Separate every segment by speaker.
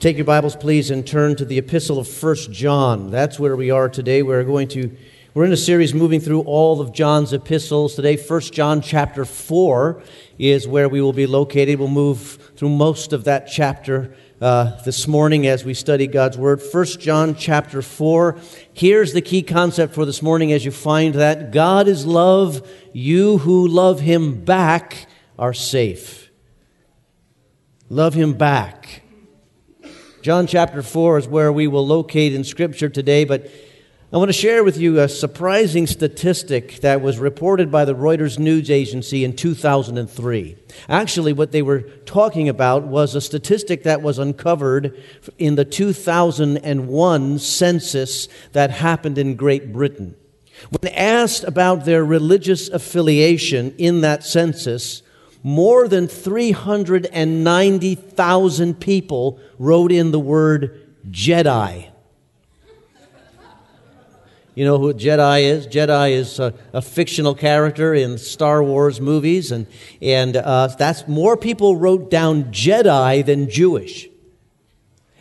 Speaker 1: Take your Bibles, please, and turn to the epistle of First John. That's where we are today. We're going to we're in a series moving through all of John's epistles. Today, First John chapter 4 is where we will be located. We'll move through most of that chapter uh, this morning as we study God's Word. First John chapter 4. Here's the key concept for this morning as you find that God is love. You who love Him back are safe. Love Him back. John chapter 4 is where we will locate in Scripture today, but I want to share with you a surprising statistic that was reported by the Reuters News Agency in 2003. Actually, what they were talking about was a statistic that was uncovered in the 2001 census that happened in Great Britain. When asked about their religious affiliation in that census, more than 390,000 people wrote in the word Jedi. You know who Jedi is? Jedi is a, a fictional character in Star Wars movies, and, and uh, that's more people wrote down Jedi than Jewish.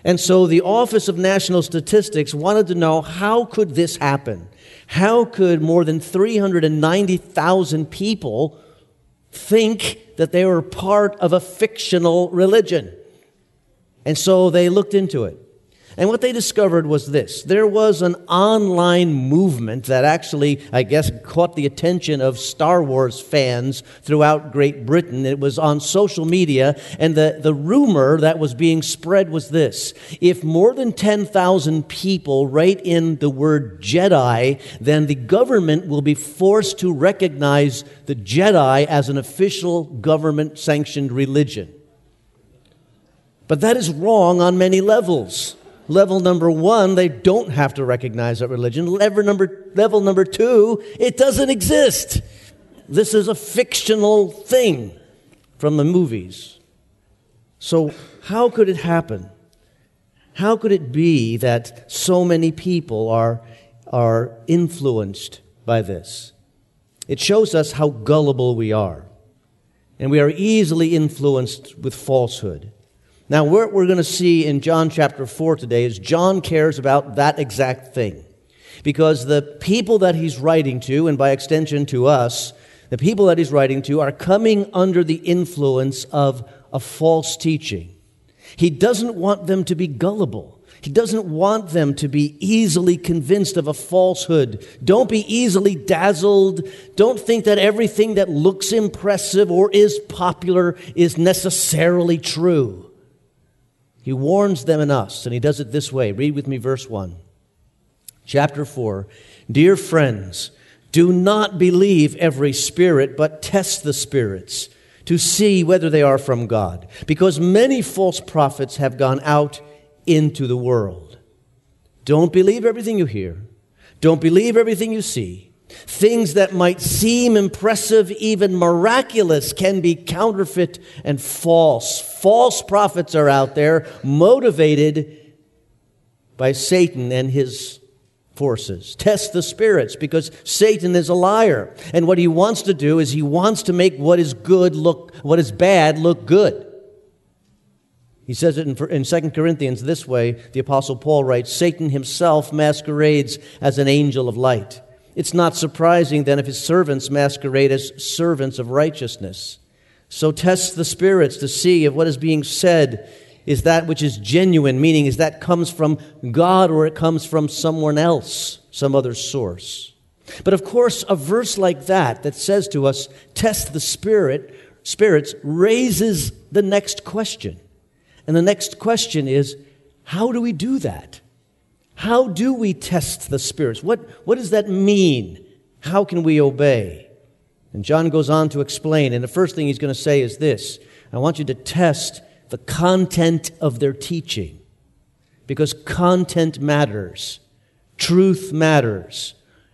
Speaker 1: And so the Office of National Statistics wanted to know how could this happen? How could more than 390,000 people think that they were part of a fictional religion. And so they looked into it. And what they discovered was this there was an online movement that actually, I guess, caught the attention of Star Wars fans throughout Great Britain. It was on social media, and the, the rumor that was being spread was this if more than 10,000 people write in the word Jedi, then the government will be forced to recognize the Jedi as an official government sanctioned religion. But that is wrong on many levels. Level number one, they don't have to recognize that religion. Level number, level number two, it doesn't exist. This is a fictional thing from the movies. So, how could it happen? How could it be that so many people are, are influenced by this? It shows us how gullible we are. And we are easily influenced with falsehood. Now, what we're going to see in John chapter 4 today is John cares about that exact thing. Because the people that he's writing to, and by extension to us, the people that he's writing to are coming under the influence of a false teaching. He doesn't want them to be gullible. He doesn't want them to be easily convinced of a falsehood. Don't be easily dazzled. Don't think that everything that looks impressive or is popular is necessarily true. He warns them and us, and he does it this way. Read with me verse 1. Chapter 4. Dear friends, do not believe every spirit, but test the spirits to see whether they are from God, because many false prophets have gone out into the world. Don't believe everything you hear. Don't believe everything you see. Things that might seem impressive, even miraculous, can be counterfeit and false. False prophets are out there motivated by Satan and his forces. Test the spirits because Satan is a liar. And what he wants to do is he wants to make what is good look, what is bad look good. He says it in, in 2 Corinthians this way the Apostle Paul writes Satan himself masquerades as an angel of light. It's not surprising then if his servants masquerade as servants of righteousness. So test the spirits to see if what is being said is that which is genuine, meaning is that comes from God or it comes from someone else, some other source. But of course, a verse like that that says to us, test the spirit, spirits, raises the next question. And the next question is, how do we do that? How do we test the spirits? What, what does that mean? How can we obey? And John goes on to explain, and the first thing he's going to say is this I want you to test the content of their teaching because content matters, truth matters.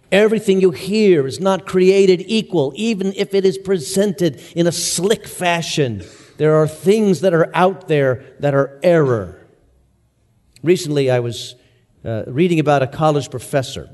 Speaker 1: Everything you hear is not created equal, even if it is presented in a slick fashion. There are things that are out there that are error. Recently, I was uh, reading about a college professor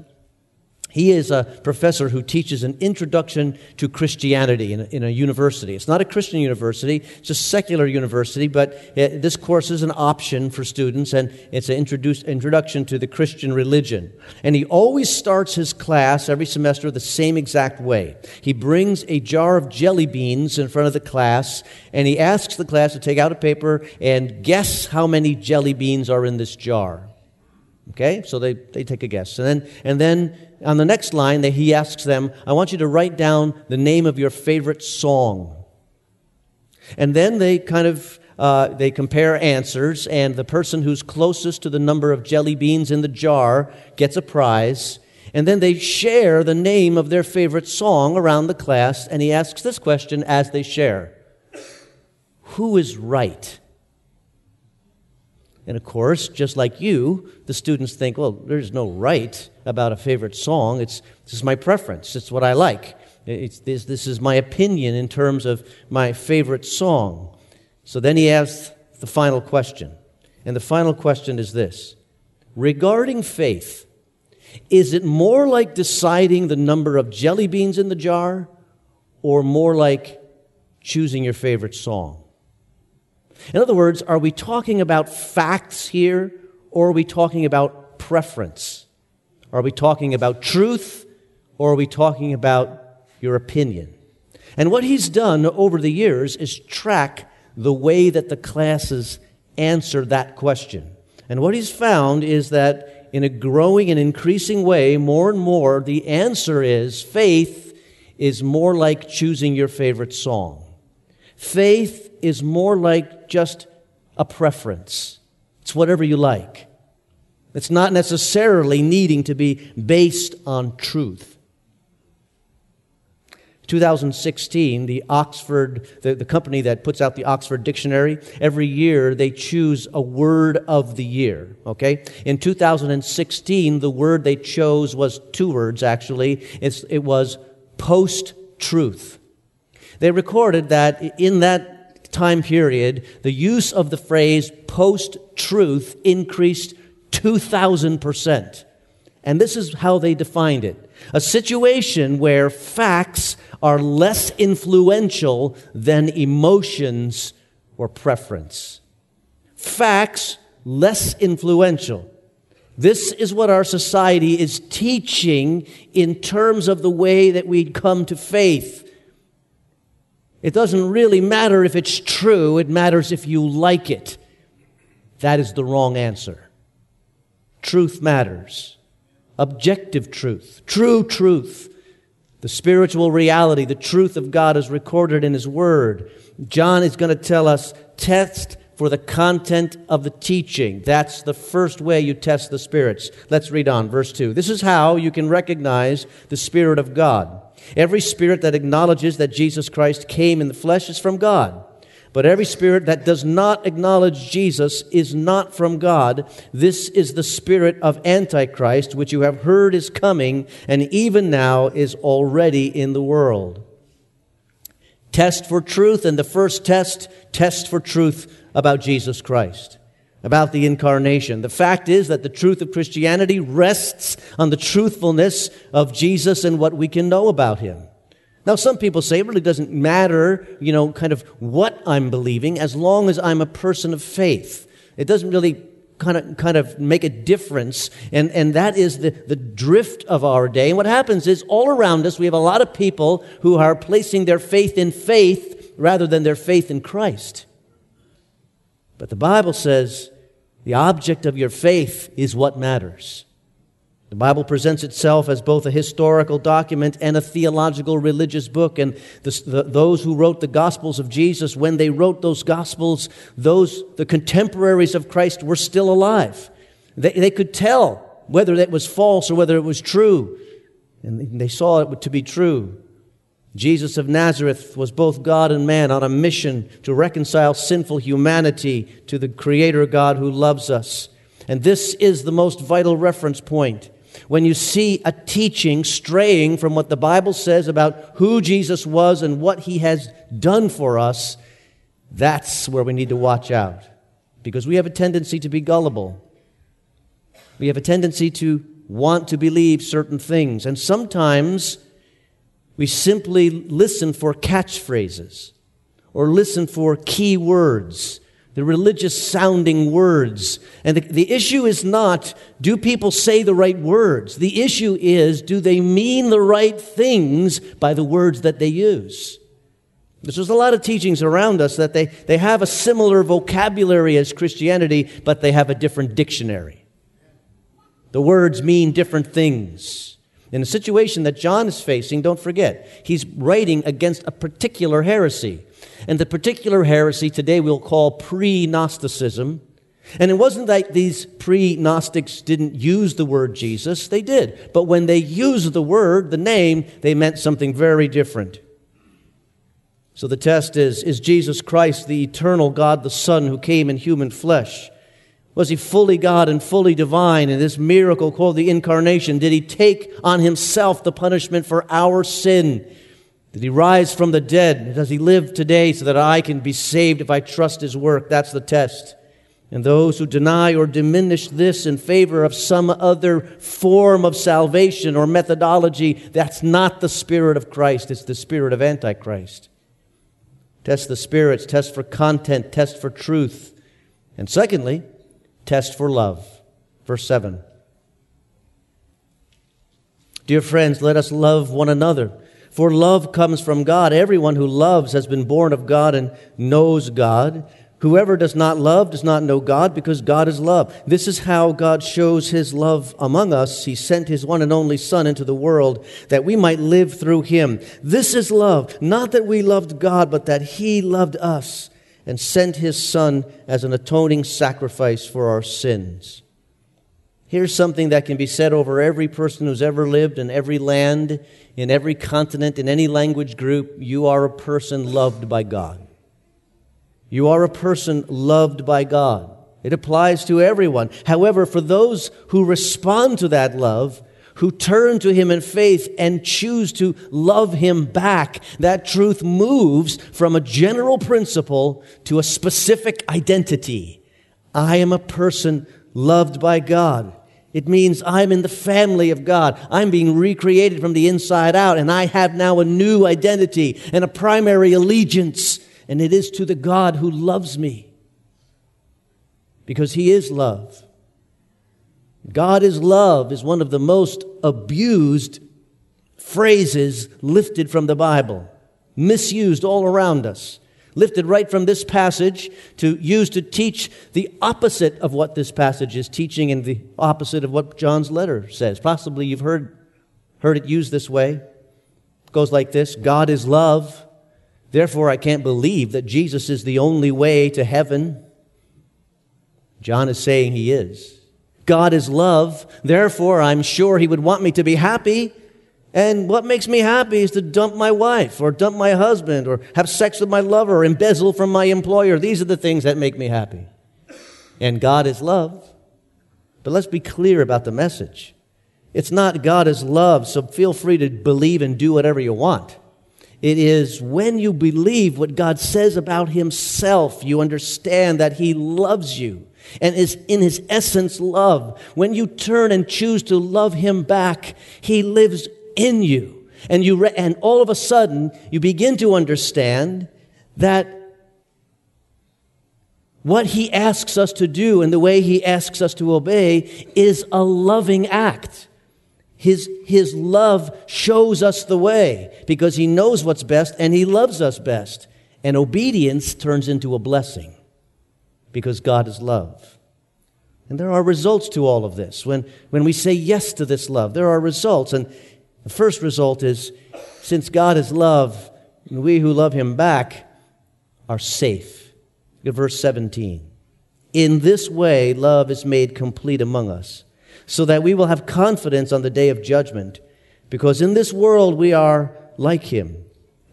Speaker 1: he is a professor who teaches an introduction to Christianity in a, in a, university. It's not a Christian university, it's a secular university, but it, this course is an option for students, and it's an introduction to the Christian religion. And he always starts his class every semester the same exact way. He brings a jar of jelly beans in front of the class, and he asks the class to take out a paper and guess how many jelly beans are in this jar. Okay, so they, they take a guess. And then, and then on the next line, they, he asks them, I want you to write down the name of your favorite song. And then they kind of uh, they compare answers, and the person who's closest to the number of jelly beans in the jar gets a prize. And then they share the name of their favorite song around the class, and he asks this question as they share Who is right? And of course, just like you, the students think, well, there's no right about a favorite song. It's, this is my preference. It's what I like. It's, this, this is my opinion in terms of my favorite song. So then he asks the final question. And the final question is this Regarding faith, is it more like deciding the number of jelly beans in the jar or more like choosing your favorite song? In other words, are we talking about facts here or are we talking about preference? Are we talking about truth or are we talking about your opinion? And what he's done over the years is track the way that the classes answer that question. And what he's found is that in a growing and increasing way, more and more, the answer is faith is more like choosing your favorite song. Faith is more like just a preference. It's whatever you like. It's not necessarily needing to be based on truth. 2016, the Oxford, the, the company that puts out the Oxford Dictionary, every year they choose a word of the year, okay? In 2016, the word they chose was two words, actually. It's, it was post truth. They recorded that in that time period, the use of the phrase post truth increased 2,000%. And this is how they defined it a situation where facts are less influential than emotions or preference. Facts less influential. This is what our society is teaching in terms of the way that we come to faith. It doesn't really matter if it's true, it matters if you like it. That is the wrong answer. Truth matters. Objective truth, true truth, the spiritual reality, the truth of God is recorded in His Word. John is going to tell us test for the content of the teaching. That's the first way you test the spirits. Let's read on, verse 2. This is how you can recognize the Spirit of God. Every spirit that acknowledges that Jesus Christ came in the flesh is from God. But every spirit that does not acknowledge Jesus is not from God. This is the spirit of Antichrist, which you have heard is coming, and even now is already in the world. Test for truth, and the first test, test for truth about Jesus Christ about the incarnation. The fact is that the truth of Christianity rests on the truthfulness of Jesus and what we can know about him. Now, some people say it really doesn't matter, you know, kind of what I'm believing as long as I'm a person of faith. It doesn't really kind of, kind of make a difference. And, and that is the, the drift of our day. And what happens is all around us, we have a lot of people who are placing their faith in faith rather than their faith in Christ. But the Bible says the object of your faith is what matters. The Bible presents itself as both a historical document and a theological religious book. And the, the, those who wrote the Gospels of Jesus, when they wrote those Gospels, those, the contemporaries of Christ were still alive. They, they could tell whether that was false or whether it was true. And they saw it to be true. Jesus of Nazareth was both God and man on a mission to reconcile sinful humanity to the Creator God who loves us. And this is the most vital reference point when you see a teaching straying from what the Bible says about who Jesus was and what he has done for us, that's where we need to watch out. Because we have a tendency to be gullible. We have a tendency to want to believe certain things. And sometimes we simply listen for catchphrases or listen for key words the religious sounding words. And the, the, issue is not do people say the right words? The issue is do they mean the right things by the words that they use? There's a lot of teachings around us that they, they have a similar vocabulary as Christianity, but they have a different dictionary. The words mean different things. In the situation that John is facing, don't forget, he's writing against a particular heresy. And the particular heresy today we'll call pre Gnosticism. And it wasn't that these pre Gnostics didn't use the word Jesus, they did. But when they used the word, the name, they meant something very different. So the test is Is Jesus Christ the eternal God, the Son, who came in human flesh? Was he fully God and fully divine in this miracle called the incarnation? Did he take on himself the punishment for our sin? Did he rise from the dead? Does he live today so that I can be saved if I trust his work? That's the test. And those who deny or diminish this in favor of some other form of salvation or methodology, that's not the Spirit of Christ, it's the Spirit of Antichrist. Test the spirits, test for content, test for truth. And secondly, test for love. Verse 7. Dear friends, let us love one another. For love comes from God. Everyone who loves has been born of God and knows God. Whoever does not love does not know God because God is love. This is how God shows his love among us. He sent his one and only Son into the world that we might live through him. This is love. Not that we loved God, but that he loved us and sent his Son as an atoning sacrifice for our sins. Here's something that can be said over every person who's ever lived in every land, in every continent, in any language group. You are a person loved by God. You are a person loved by God. It applies to everyone. However, for those who respond to that love, who turn to Him in faith and choose to love Him back, that truth moves from a general principle to a specific identity. I am a person loved by God. It means I'm in the family of God. I'm being recreated from the inside out, and I have now a new identity and a primary allegiance, and it is to the God who loves me. Because He is love. God is love is one of the most abused phrases lifted from the Bible, misused all around us lifted right from this passage to use to teach the opposite of what this passage is teaching and the opposite of what John's letter says. Possibly you've heard, heard it used this way. It goes like this God is love. Therefore, I can't believe that Jesus is the only way to heaven. John is saying he is. God is love. Therefore, I'm sure he would want me to be happy. And what makes me happy is to dump my wife or dump my husband or have sex with my lover or embezzle from my employer. These are the things that make me happy. And God is love. But let's be clear about the message. It's not God is love, so feel free to believe and do whatever you want. It is when you believe what God says about Himself, you understand that He loves you and is in His essence love. When you turn and choose to love Him back, He lives in you. And, you re- and all of a sudden, you begin to understand that what he asks us to do and the way he asks us to obey is a loving act. His, his love shows us the way because he knows what's best and he loves us best. And obedience turns into a blessing. Because God is love. And there are results to all of this. When, when we say yes to this love, there are results. And the first result is since God is love, and we who love him back are safe. Look at verse 17. In this way, love is made complete among us, so that we will have confidence on the day of judgment, because in this world we are like him.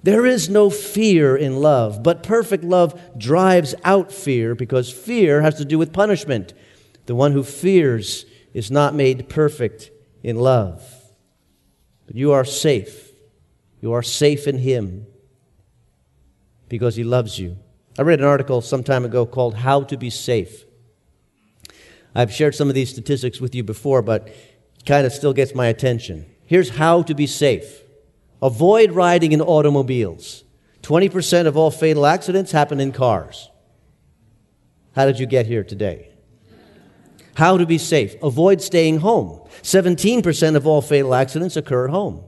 Speaker 1: There is no fear in love, but perfect love drives out fear, because fear has to do with punishment. The one who fears is not made perfect in love. But you are safe. You are safe in him because he loves you. I read an article some time ago called How to Be Safe. I've shared some of these statistics with you before, but it kind of still gets my attention. Here's how to be safe avoid riding in automobiles. 20% of all fatal accidents happen in cars. How did you get here today? How to be safe. Avoid staying home. 17% of all fatal accidents occur at home.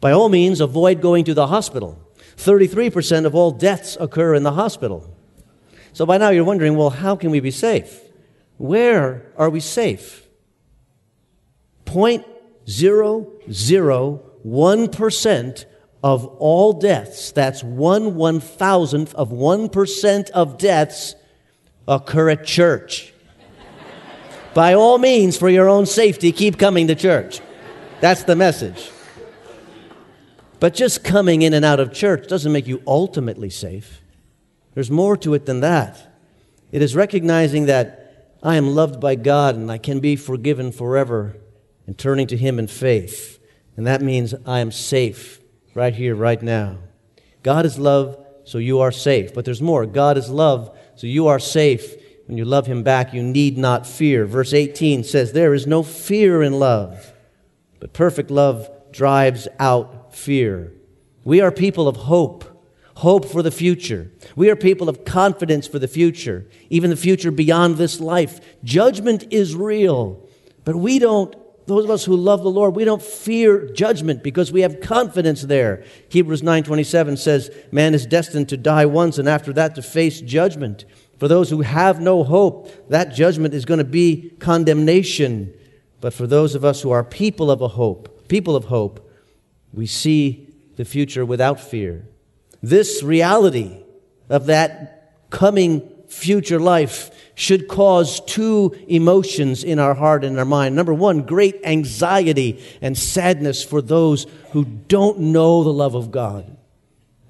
Speaker 1: By all means, avoid going to the hospital. 33% of all deaths occur in the hospital. So by now you're wondering, well, how can we be safe? Where are we safe? 0.001% of all deaths, that's one one thousandth of 1% of deaths, occur at church. By all means, for your own safety, keep coming to church. That's the message. But just coming in and out of church doesn't make you ultimately safe. There's more to it than that. It is recognizing that I am loved by God and I can be forgiven forever and turning to Him in faith. And that means I am safe right here, right now. God is love, so you are safe. But there's more. God is love, so you are safe. When you love Him back, you need not fear. Verse 18 says, There is no fear in love, but perfect love drives out fear. We are people of hope, hope for the future. We are people of confidence for the future, even the future beyond this life. Judgment is real, but we don't those of us who love the Lord, we don't fear judgment because we have confidence there. Hebrews 9:27 says, "Man is destined to die once and after that to face judgment." For those who have no hope, that judgment is going to be condemnation. But for those of us who are people of a hope, people of hope, we see the future without fear. This reality of that coming future life should cause two emotions in our heart and our mind. Number one, great anxiety and sadness for those who don't know the love of God.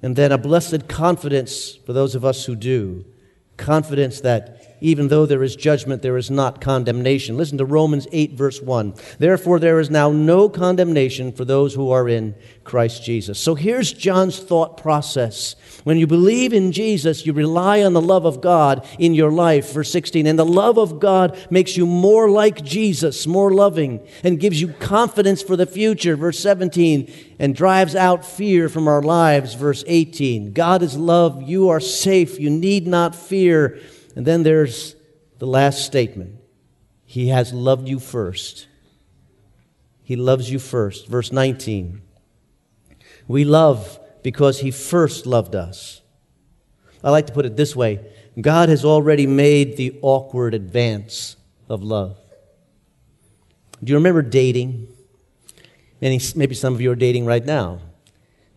Speaker 1: And then a blessed confidence for those of us who do. Confidence that even though there is judgment, there is not condemnation. Listen to Romans 8, verse 1. Therefore, there is now no condemnation for those who are in Christ Jesus. So here's John's thought process. When you believe in Jesus, you rely on the love of God in your life. Verse 16. And the love of God makes you more like Jesus, more loving, and gives you confidence for the future. Verse 17. And drives out fear from our lives. Verse 18. God is love. You are safe. You need not fear. And then there's the last statement He has loved you first. He loves you first. Verse 19. We love because He first loved us. I like to put it this way God has already made the awkward advance of love. Do you remember dating? maybe some of you are dating right now.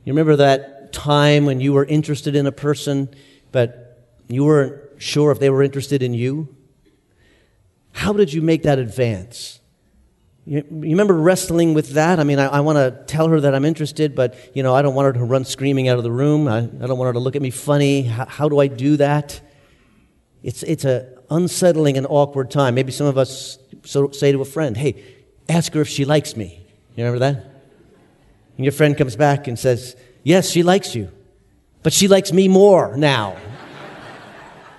Speaker 1: You remember that time when you were interested in a person, but you weren't sure if they were interested in you? How did you make that advance? You, you remember wrestling with that? I mean, I, I want to tell her that I'm interested, but, you know, I don't want her to run screaming out of the room. I, I don't want her to look at me funny. How, how do I do that? It's, it's an unsettling and awkward time. Maybe some of us so, say to a friend, hey, ask her if she likes me. You remember that? And your friend comes back and says, yes, she likes you, but she likes me more now.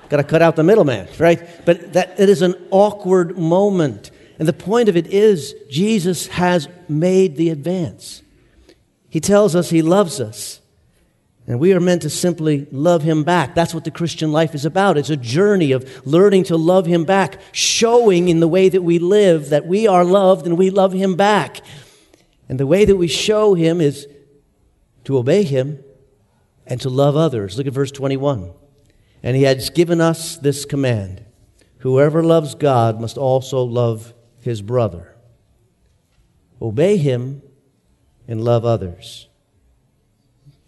Speaker 1: Got to cut out the middleman, right? But that it is an awkward moment. And the point of it is Jesus has made the advance. He tells us he loves us. And we are meant to simply love him back. That's what the Christian life is about. It's a journey of learning to love him back, showing in the way that we live that we are loved and we love him back. And the way that we show him is to obey him and to love others. Look at verse 21. And he has given us this command Whoever loves God must also love his brother. Obey him and love others.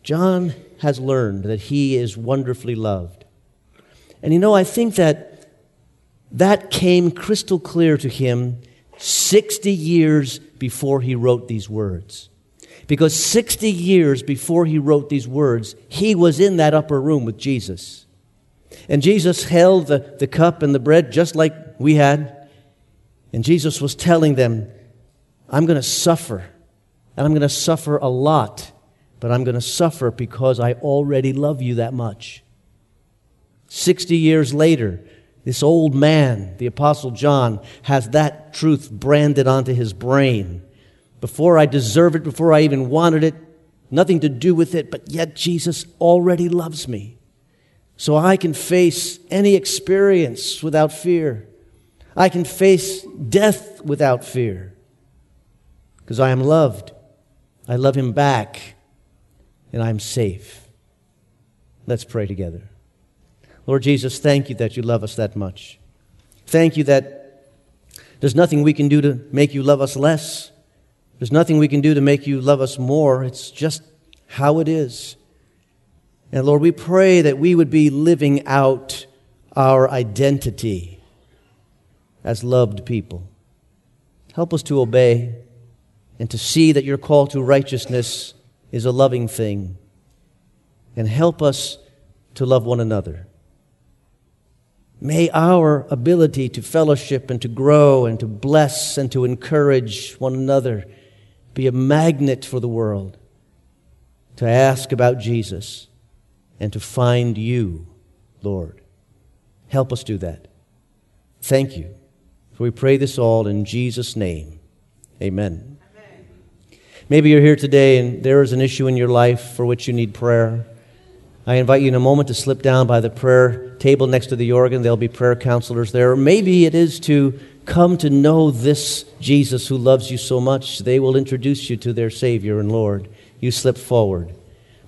Speaker 1: John has learned that he is wonderfully loved. And you know, I think that that came crystal clear to him 60 years before he wrote these words. Because 60 years before he wrote these words, he was in that upper room with Jesus. And Jesus held the, the cup and the bread just like we had. And Jesus was telling them, I'm going to suffer. And I'm going to suffer a lot. But I'm going to suffer because I already love you that much. 60 years later, this old man, the Apostle John, has that truth branded onto his brain. Before I deserve it, before I even wanted it, nothing to do with it, but yet Jesus already loves me. So I can face any experience without fear. I can face death without fear because I am loved. I love him back and I'm safe. Let's pray together. Lord Jesus, thank you that you love us that much. Thank you that there's nothing we can do to make you love us less. There's nothing we can do to make you love us more. It's just how it is. And Lord, we pray that we would be living out our identity as loved people. Help us to obey and to see that your call to righteousness is a loving thing. And help us to love one another. May our ability to fellowship and to grow and to bless and to encourage one another be a magnet for the world to ask about Jesus and to find you, Lord. Help us do that. Thank you. For we pray this all in Jesus' name. Amen. Amen. Maybe you're here today and there is an issue in your life for which you need prayer. I invite you in a moment to slip down by the prayer table next to the organ. There'll be prayer counselors there. Or maybe it is to come to know this Jesus who loves you so much. They will introduce you to their Savior and Lord. You slip forward.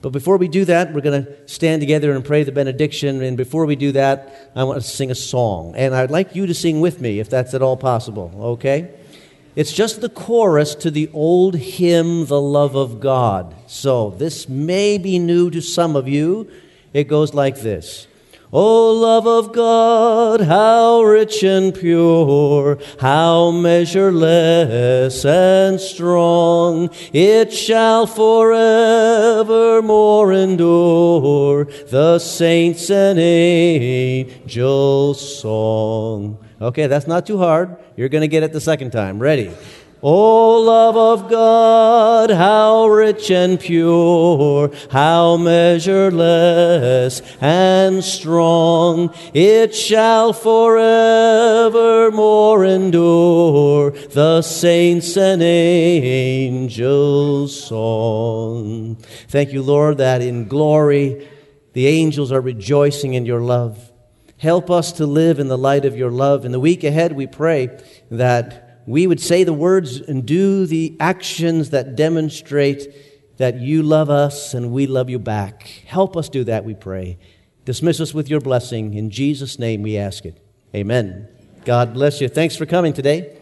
Speaker 1: But before we do that, we're going to stand together and pray the benediction. And before we do that, I want to sing a song. And I'd like you to sing with me if that's at all possible, okay? It's just the chorus to the old hymn, The Love of God. So this may be new to some of you. It goes like this. O love of God, how rich and pure, how measureless and strong, it shall forevermore endure the saints and angels' song. Okay, that's not too hard. You're going to get it the second time. Ready? O love of God, how rich and pure, how measureless and strong, it shall forevermore endure the saints and angels' song. Thank you, Lord, that in glory the angels are rejoicing in your love. Help us to live in the light of your love. In the week ahead, we pray that we would say the words and do the actions that demonstrate that you love us and we love you back. Help us do that, we pray. Dismiss us with your blessing. In Jesus' name we ask it. Amen. God bless you. Thanks for coming today.